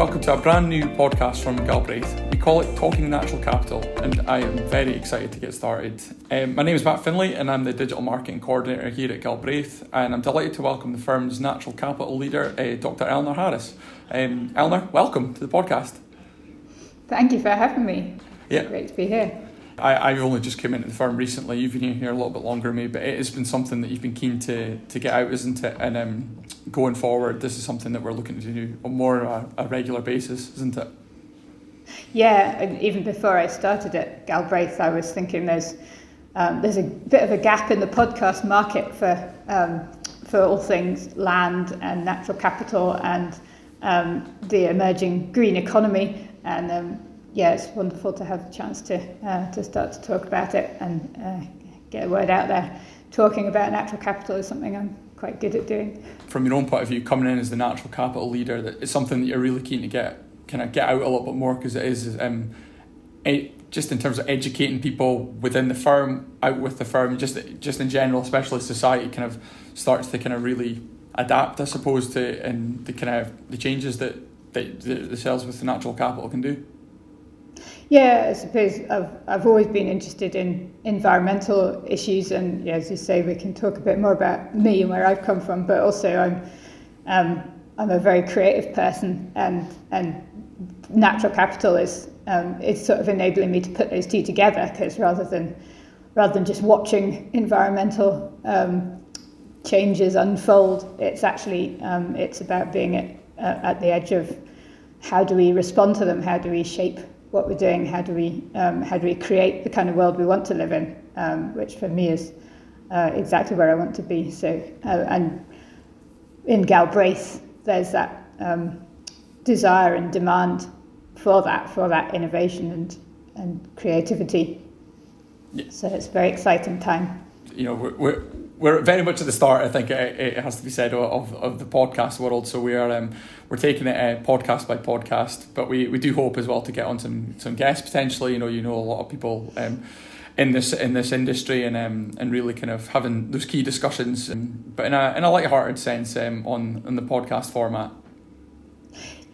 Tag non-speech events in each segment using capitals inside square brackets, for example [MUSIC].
welcome to a brand new podcast from Galbraith. We call it Talking Natural Capital, and I am very excited to get started. Um, my name is Matt Finlay, and I'm the Digital Marketing Coordinator here at Galbraith, and I'm delighted to welcome the firm's natural capital leader, uh, Dr. Eleanor Harris. Um, Eleanor, welcome to the podcast. Thank you for having me. Yeah. Great to be here. I, I only just came into the firm recently. You've been here a little bit longer me, but it has been something that you've been keen to, to get out, isn't it? And um, going forward, this is something that we're looking to do on more a, a regular basis, isn't it? Yeah, and even before I started at Galbraith, I was thinking there's um, there's a bit of a gap in the podcast market for um, for all things land and natural capital and um, the emerging green economy. And um, yeah, it's wonderful to have the chance to uh, to start to talk about it and uh, get a word out there. Talking about natural capital is something I'm quite good at doing. From your own point of view, coming in as the natural capital leader, that it's something that you're really keen to get kind of get out a little bit more because it is um, it, just in terms of educating people within the firm, out with the firm, just just in general, especially society, kind of starts to kind of really adapt, I suppose, to and the kind of the changes that that the, cells with the natural capital can do. Yeah, I suppose I've, I've always been interested in environmental issues, and yeah, as you say, we can talk a bit more about me and where I've come from. But also, I'm um, I'm a very creative person, and and natural capital is um, sort of enabling me to put those two together because rather than rather than just watching environmental um, changes unfold, it's actually um, it's about being at, at the edge of how do we respond to them, how do we shape what we're doing, how do we um, how do we create the kind of world we want to live in, um, which for me is uh, exactly where I want to be. So uh, and in Galbraith, there's that um, desire and demand for that for that innovation and and creativity. Yeah. So it's a very exciting time. You know, we're, we're we're very much at the start. I think it, it has to be said of, of the podcast world. So we are um, we're taking it uh, podcast by podcast, but we, we do hope as well to get on some some guests potentially. You know, you know a lot of people um, in this in this industry, and um, and really kind of having those key discussions, and, but in a in a light-hearted sense um, on on the podcast format.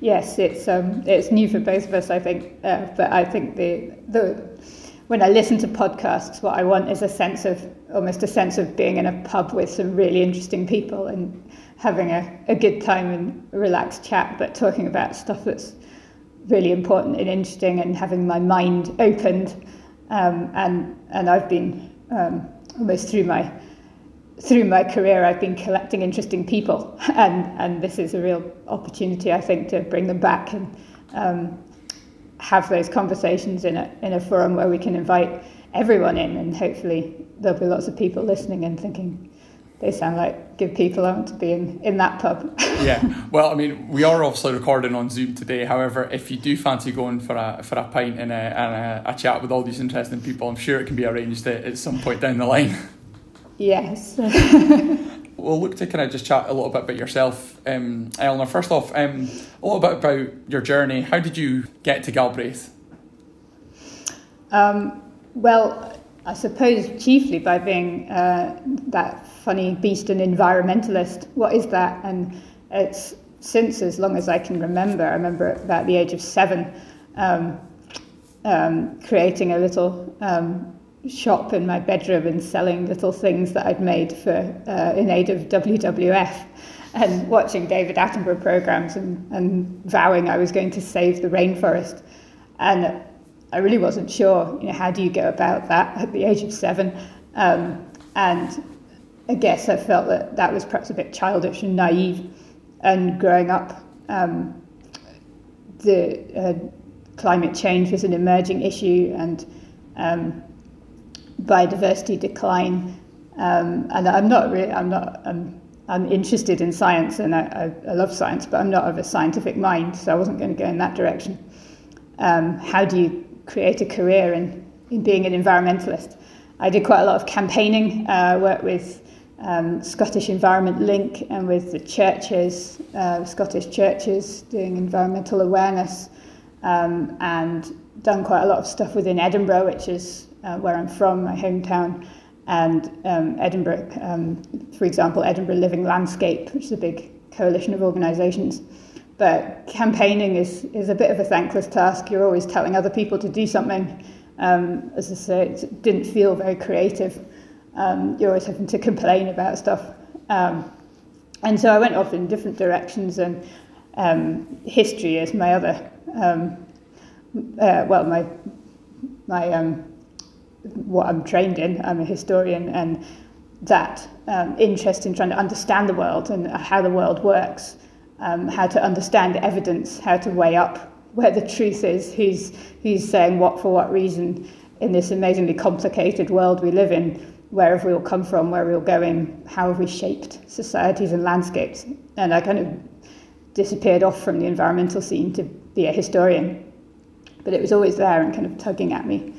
Yes, it's um, it's new for both of us, I think, uh, but I think the the when I listen to podcasts, what I want is a sense of almost a sense of being in a pub with some really interesting people and having a, a good time and relaxed chat, but talking about stuff that's really important and interesting and having my mind opened. Um, and and I've been um, almost through my through my career, I've been collecting interesting people, [LAUGHS] and and this is a real opportunity, I think, to bring them back and um, have those conversations in a in a forum where we can invite everyone in, and hopefully there'll be lots of people listening and thinking they sound like good people. I want to be in, in that pub. [LAUGHS] yeah, well, I mean, we are obviously recording on Zoom today. However, if you do fancy going for a for a pint and a, and a, a chat with all these interesting people, I'm sure it can be arranged at, at some point down the line. Yes. [LAUGHS] we'll look to kind of just chat a little bit about yourself, um, Eleanor. First off, um, a little bit about your journey. How did you get to Galbraith? Um, well, I suppose chiefly by being uh, that funny beast and environmentalist. What is that? And it's since as long as I can remember. I remember about the age of seven, um, um, creating a little um, shop in my bedroom and selling little things that I'd made for uh, in aid of WWF and watching David Attenborough programs and, and vowing I was going to save the rainforest. And I really wasn't sure, you know, how do you go about that at the age of seven? Um, and I guess I felt that that was perhaps a bit childish and naive. And growing up, um, the uh, climate change was an emerging issue and um, biodiversity decline. Um, and I'm not really, I'm not, I'm, I'm interested in science and I, I, I, love science, but I'm not of a scientific mind, so I wasn't going to go in that direction. Um, how do you create a career in, in being an environmentalist? I did quite a lot of campaigning, uh, worked with um, Scottish Environment Link and with the churches, uh, Scottish churches, doing environmental awareness, um, and done quite a lot of stuff within Edinburgh, which is uh, where I'm from, my hometown, and um, Edinburgh, um, for example, Edinburgh Living Landscape, which is a big coalition of organisations. but campaigning is, is a bit of a thankless task. You're always telling other people to do something. Um, as I say, it didn't feel very creative. Um, you're always having to complain about stuff. Um, and so I went off in different directions, and um, history is my other, uh, well, my, my um, what I'm trained in. I'm a historian, and that um, interest in trying to understand the world and how the world works, um, how to understand evidence, how to weigh up where the truth is, who's, who's saying what for what reason in this amazingly complicated world we live in, where have we all come from, where are we all going, how have we shaped societies and landscapes. And I kind of disappeared off from the environmental scene to be a historian. But it was always there and kind of tugging at me.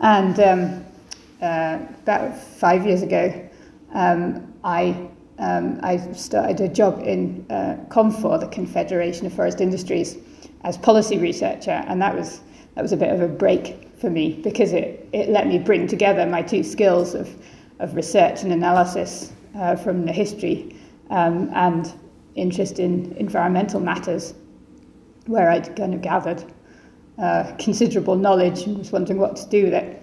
And um, uh, about five years ago, um, I um, I started a job in uh, CONFOR, the Confederation of Forest Industries, as policy researcher, and that was that was a bit of a break for me because it, it let me bring together my two skills of, of research and analysis uh, from the history um, and interest in environmental matters, where I'd kind of gathered uh, considerable knowledge and was wondering what to do with it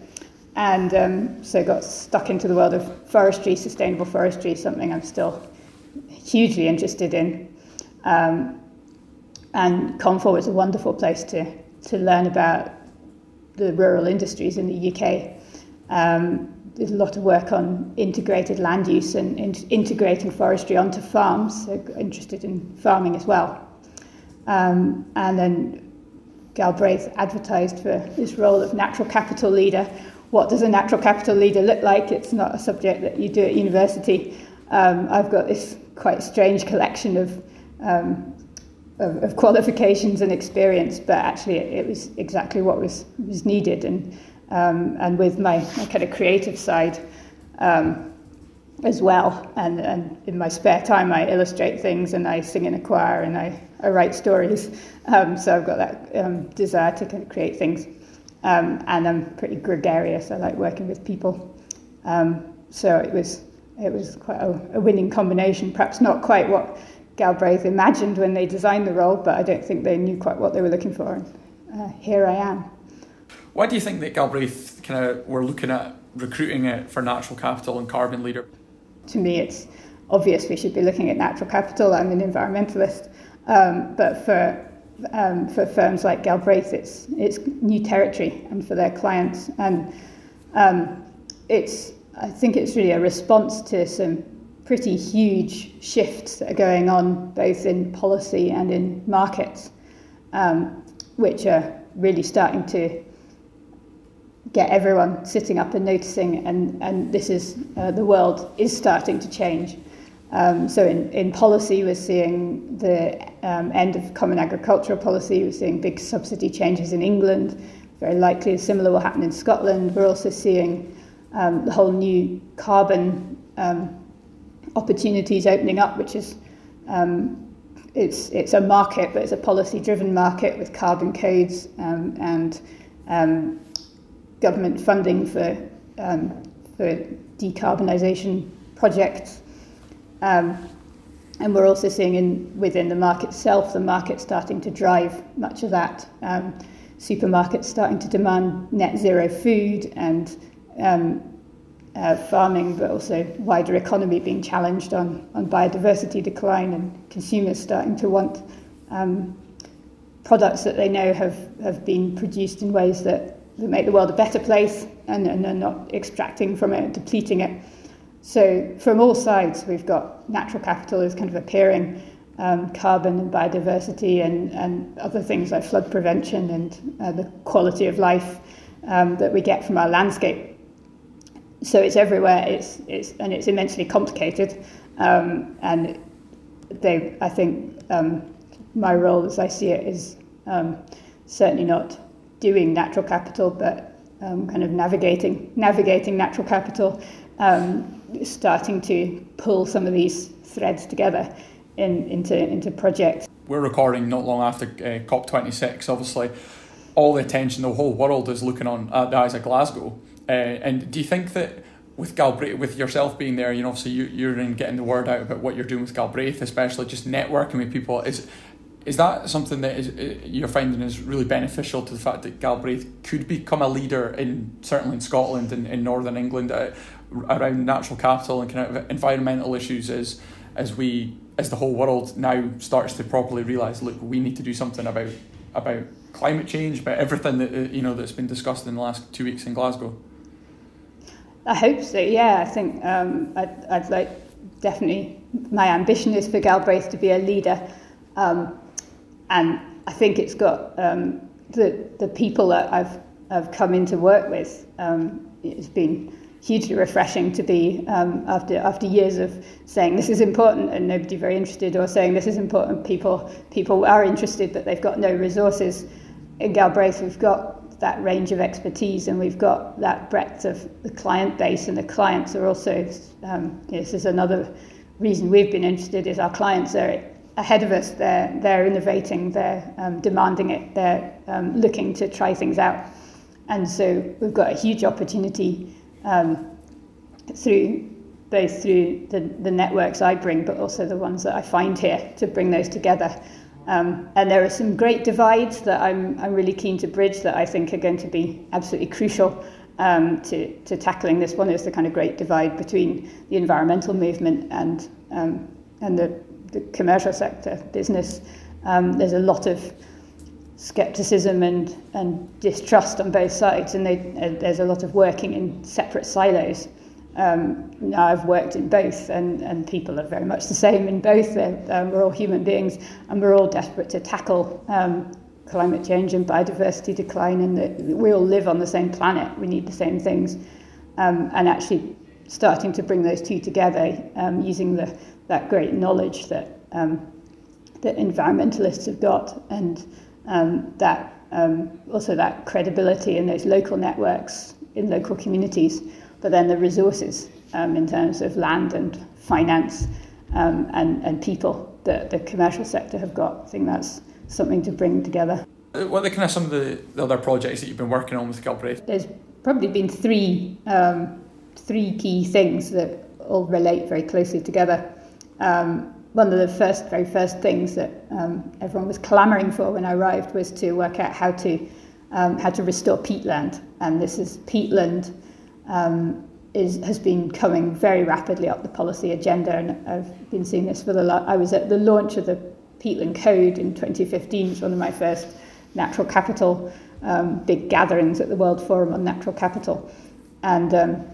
and um, so got stuck into the world of forestry, sustainable forestry, something I'm still hugely interested in. Um, and CONFOR was a wonderful place to, to learn about the rural industries in the UK. Um, there's a lot of work on integrated land use and in, integrating forestry onto farms, so interested in farming as well. Um, and then Galbraith advertised for this role of natural capital leader, what does a natural capital leader look like? It's not a subject that you do at university. Um, I've got this quite strange collection of, um, of, of, qualifications and experience, but actually it, it, was exactly what was, was needed. And, um, and with my, my kind of creative side um, as well. And, and in my spare time, I illustrate things and I sing in a choir and I, I write stories. Um, so I've got that um, desire to kind of create things. Um, and I'm pretty gregarious. I like working with people. Um, so it was it was quite a, a, winning combination. Perhaps not quite what Galbraith imagined when they designed the role, but I don't think they knew quite what they were looking for. And uh, here I am. Why do you think that Galbraith kind of were looking at recruiting it for natural capital and carbon leader? To me, it's obvious we should be looking at natural capital. I'm an environmentalist, um, but for um, for firms like Galbraith, it's, it's new territory and for their clients. And um, it's, I think it's really a response to some pretty huge shifts that are going on both in policy and in markets, um, which are really starting to get everyone sitting up and noticing. And, and this is, uh, the world is starting to change. Um, so in, in policy, we're seeing the um, end of common agricultural policy. We're seeing big subsidy changes in England. Very likely a similar will happen in Scotland. We're also seeing um, the whole new carbon um, opportunities opening up, which is um, it's it's a market, but it's a policy-driven market with carbon codes um, and government funding for for decarbonisation projects. Um, and we're also seeing in, within the market itself, the market starting to drive much of that. Um, supermarkets starting to demand net zero food and um, uh, farming, but also wider economy being challenged on, on biodiversity decline and consumers starting to want um, products that they know have, have been produced in ways that, that make the world a better place and, and are not extracting from it, depleting it. So from all sides, we've got natural capital is kind of appearing, um, carbon and biodiversity and, and other things like flood prevention and uh, the quality of life um, that we get from our landscape. So it's everywhere, it's, it's, and it's immensely complicated. Um, and they, I think um, my role as I see it is um, certainly not doing natural capital, but um, kind of navigating, navigating natural capital um, starting to pull some of these threads together in, into, into projects. We're recording not long after uh, COP26, obviously. All the attention, the whole world is looking on at the eyes of Glasgow. Uh, and do you think that with Galbraith, with yourself being there, you know, obviously you, you're in getting the word out about what you're doing with Galbraith, especially just networking with people, is is that something that is, you're finding is really beneficial to the fact that Galbraith could become a leader in certainly in Scotland and in Northern England uh, around natural capital and kind of environmental issues as as we as the whole world now starts to properly realise look we need to do something about about climate change about everything that uh, you know that's been discussed in the last two weeks in Glasgow. I hope so. Yeah, I think um, I'd, I'd like definitely my ambition is for Galbraith to be a leader. Um, and I think it's got um, the the people that I've I've come into work with. Um, it's been hugely refreshing to be um, after after years of saying this is important and nobody very interested, or saying this is important. People people are interested, but they've got no resources. In Galbraith, we've got that range of expertise and we've got that breadth of the client base, and the clients are also. Um, this is another reason we've been interested is our clients are ahead of us. They're, they're innovating, they're um, demanding it, they're um, looking to try things out. And so we've got a huge opportunity um, through both through the, the networks I bring, but also the ones that I find here to bring those together. Um, and there are some great divides that I'm, I'm really keen to bridge that I think are going to be absolutely crucial um, to, to tackling this. One is the kind of great divide between the environmental movement and, um, and the the commercial sector, business, um, there's a lot of skepticism and, and distrust on both sides, and they, uh, there's a lot of working in separate silos. Um, now I've worked in both, and, and people are very much the same in both. Um, we're all human beings, and we're all desperate to tackle um, climate change and biodiversity decline, and that we all live on the same planet. We need the same things, um, and actually starting to bring those two together um, using the that great knowledge that um, that environmentalists have got, and um, that um, also that credibility in those local networks in local communities, but then the resources um, in terms of land and finance um, and, and people that the commercial sector have got. I think that's something to bring together. What are the kind of some of the, the other projects that you've been working on with Galbraith? There's probably been three um, three key things that all relate very closely together um, one of the first, very first things that um, everyone was clamouring for when I arrived was to work out how to um, how to restore peatland, and this is peatland um, is has been coming very rapidly up the policy agenda, and I've been seeing this for the. La- I was at the launch of the peatland code in 2015, which was one of my first natural capital um, big gatherings at the World Forum on Natural Capital, and um,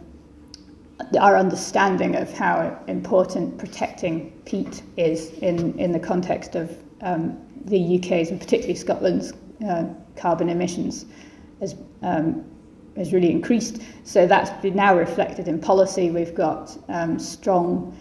our understanding of how important protecting peat is in, in the context of um, the UK's and particularly Scotland's uh, carbon emissions has, um, has really increased. So that's been now reflected in policy. We've got um, strong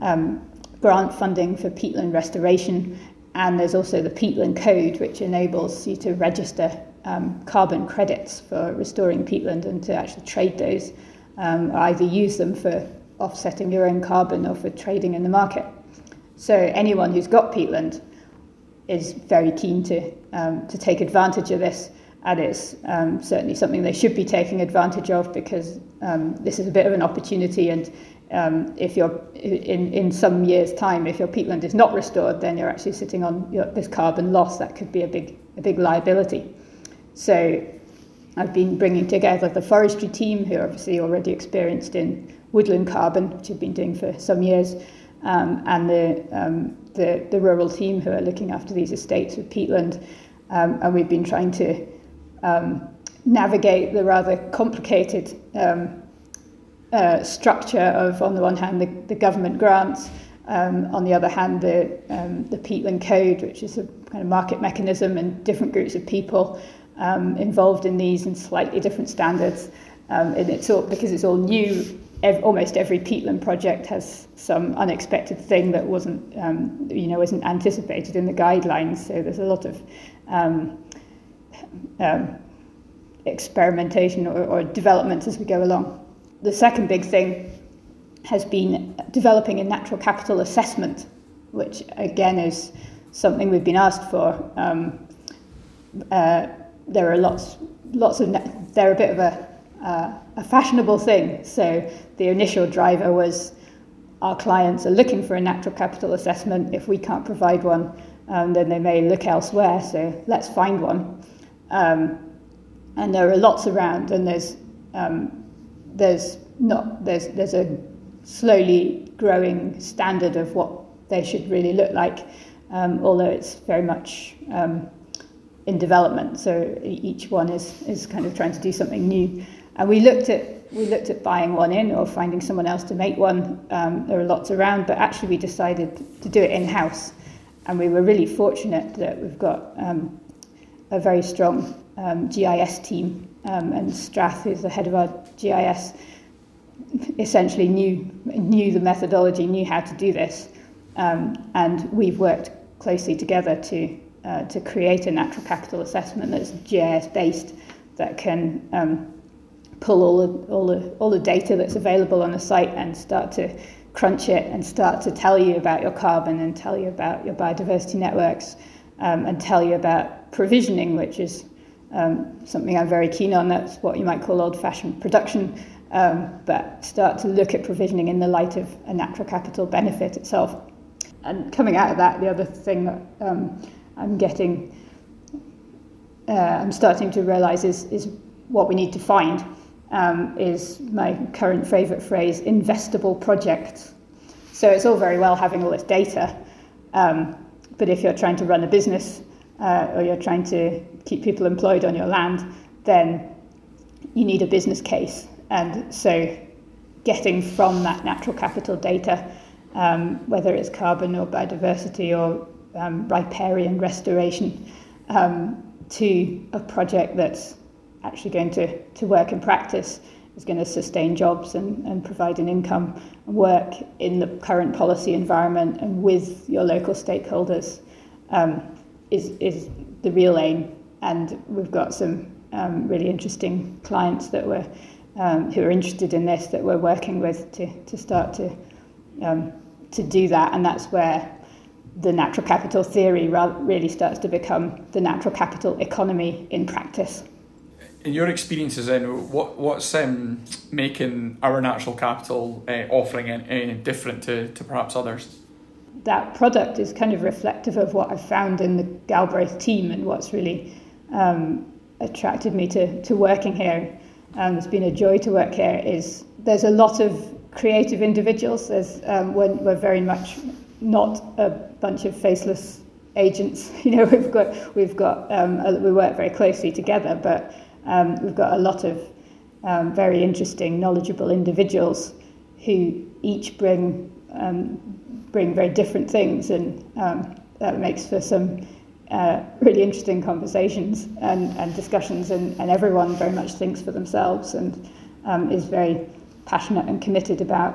um, grant funding for peatland restoration, and there's also the peatland code, which enables you to register um, carbon credits for restoring peatland and to actually trade those um, either use them for offsetting your own carbon or for trading in the market. So anyone who's got peatland is very keen to, um, to take advantage of this and it's um, certainly something they should be taking advantage of because um, this is a bit of an opportunity and um, if you're in, in some years time if your peatland is not restored then you're actually sitting on your, this carbon loss that could be a big a big liability so I've been bringing together the forestry team, who are obviously already experienced in woodland carbon, which I've been doing for some years, um, and the, um, the, the rural team who are looking after these estates with peatland. Um, and we've been trying to um, navigate the rather complicated um, uh, structure of, on the one hand, the, the government grants, um, on the other hand, the, the peatland code, which is a kind of market mechanism and different groups of people um, involved in these and slightly different standards. Um, and it's all because it's all new. Ev- almost every peatland project has some unexpected thing that wasn't, um, you know, wasn't anticipated in the guidelines. So there's a lot of um, um, experimentation or, or development as we go along. The second big thing has been developing a natural capital assessment, which again is something we've been asked for. Um, uh, there are lots, lots of, they're a bit of a, uh, a fashionable thing. So the initial driver was our clients are looking for a natural capital assessment. If we can't provide one, um, then they may look elsewhere. So let's find one. Um, and there are lots around, and there's um, there's not there's there's a slowly growing standard of what they should really look like, um, although it's very much um, in development. So each one is is kind of trying to do something new. And we looked at we looked at buying one in or finding someone else to make one. Um, there are lots around, but actually we decided to do it in house, and we were really fortunate that we've got um, a very strong um, GIS team, um, and Strath, who's the head of our GIS, essentially knew knew the methodology, knew how to do this, um, and we've worked closely together to uh, to create a natural capital assessment that's GIS based that can um, pull all the, all the all the data that's available on the site and start to crunch it and start to tell you about your carbon and tell you about your biodiversity networks um, and tell you about provisioning, which is um, something I'm very keen on. That's what you might call old-fashioned production, um, but start to look at provisioning in the light of a natural capital benefit itself. And coming out of that, the other thing that um, I'm getting, uh, I'm starting to realise is, is what we need to find um, is my current favourite phrase, investable projects. So it's all very well having all this data, um, but if you're trying to run a business uh, or you're trying to keep people employed on your land, then you need a business case. And so getting from that natural capital data, um, whether it's carbon or biodiversity or um, riparian restoration, um, to a project that's actually going to, to work in practice, is going to sustain jobs and, and provide an income work in the current policy environment and with your local stakeholders um, is, is the real aim. And we've got some um, really interesting clients that were um, who are interested in this that we're working with to, to start to um, to do that, and that's where the natural capital theory really starts to become the natural capital economy in practice. In your experiences, then, what what's um, making our natural capital uh, offering any different to, to perhaps others? That product is kind of reflective of what I've found in the Galbraith team and what's really um, attracted me to, to working here. Um, it's been a joy to work here. Is there's a lot of creative individuals. There's um, we're, we're very much not a bunch of faceless agents. [LAUGHS] You know, we've got we've got um, we work very closely together, but um, we've got a lot of um, very interesting, knowledgeable individuals who each bring um, bring very different things, and um, that makes for some uh, really interesting conversations and, and discussions, and, and everyone very much thinks for themselves and um, is very passionate and committed about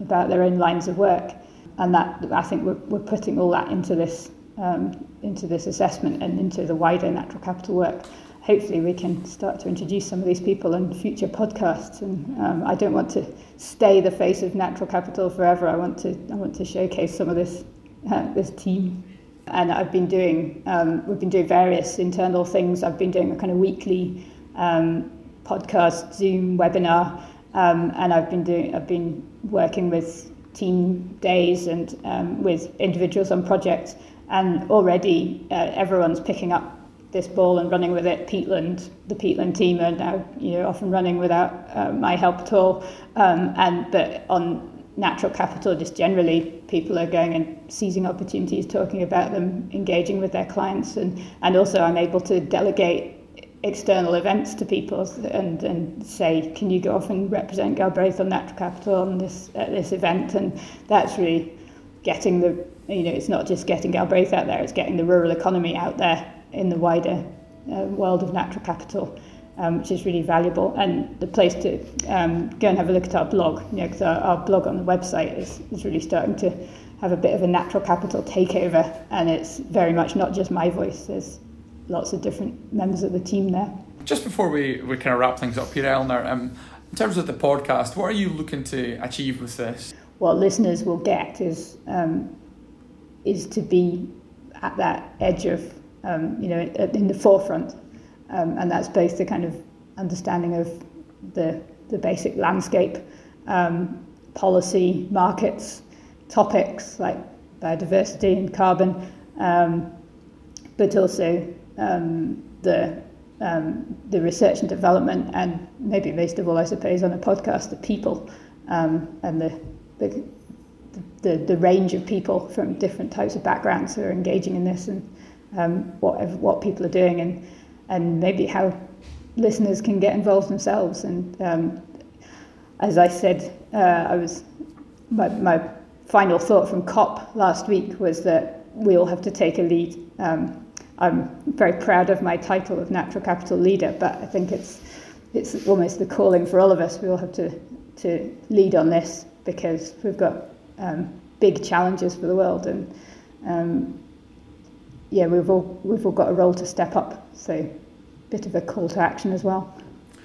about their own lines of work, and that I think we're, we're putting all that into this um, into this assessment and into the wider natural capital work. Hopefully, we can start to introduce some of these people in future podcasts. And um, I don't want to stay the face of natural capital forever. I want to I want to showcase some of this uh, this team. And I've been doing um, we've been doing various internal things. I've been doing a kind of weekly um, podcast, Zoom webinar um, and I've been doing, I've been working with team days and um, with individuals on projects, and already uh, everyone's picking up this ball and running with it. Peatland, the Peatland team are now you know often running without uh, my help at all, um, and but on natural capital just generally people are going and seizing opportunities talking about them engaging with their clients and and also I'm able to delegate external events to people and, and say, can you go off and represent Galbraith on Natural Capital on this at this event? And that's really getting the, you know, it's not just getting Galbraith out there, it's getting the rural economy out there in the wider uh, world of natural capital, um, which is really valuable. And the place to um, go and have a look at our blog, you know, because our, our blog on the website is, is really starting to have a bit of a natural capital takeover, and it's very much not just my voice. There's lots of different members of the team there. Just before we, we kind of wrap things up here, Eleanor, um, in terms of the podcast, what are you looking to achieve with this? What listeners will get is um, is to be at that edge of um, you know in the forefront, um, and that's both the kind of understanding of the the basic landscape, um, policy, markets, topics like biodiversity and carbon, um, but also the um, the research and development, and maybe most of all, I suppose, on a podcast, the people um, and the, the the, the range of people from different types of backgrounds who are engaging in this, and um, what what people are doing, and and maybe how listeners can get involved themselves. And um, as I said, uh, I was my, my final thought from COP last week was that we all have to take a lead. I'm very proud of my title of natural capital leader, but I think it's it's almost the calling for all of us. We all have to to lead on this because we've got um, big challenges for the world, and um, yeah, we've all we've all got a role to step up. So, bit of a call to action as well.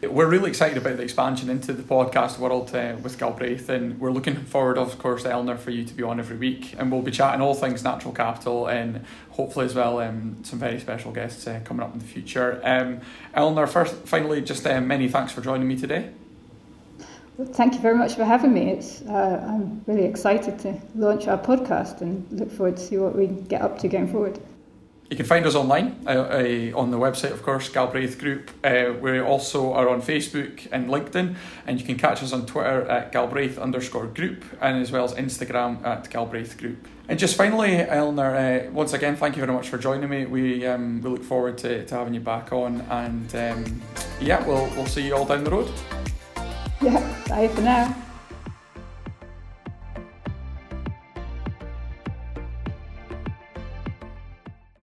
We're really excited about the expansion into the podcast world uh, with Galbraith, and we're looking forward, of course, Eleanor, for you to be on every week. And we'll be chatting all things natural capital and hopefully as well um, some very special guests uh, coming up in the future. Um, Eleanor, first, finally, just uh, many thanks for joining me today. Well, thank you very much for having me. It's, uh, I'm really excited to launch our podcast and look forward to see what we get up to going forward. You can find us online uh, uh, on the website, of course, Galbraith Group. Uh, we also are on Facebook and LinkedIn, and you can catch us on Twitter at Galbraith underscore group, and as well as Instagram at Galbraith Group. And just finally, Eleanor, uh, once again, thank you very much for joining me. We um, we look forward to, to having you back on, and um, yeah, we'll we'll see you all down the road. Yeah, bye for now.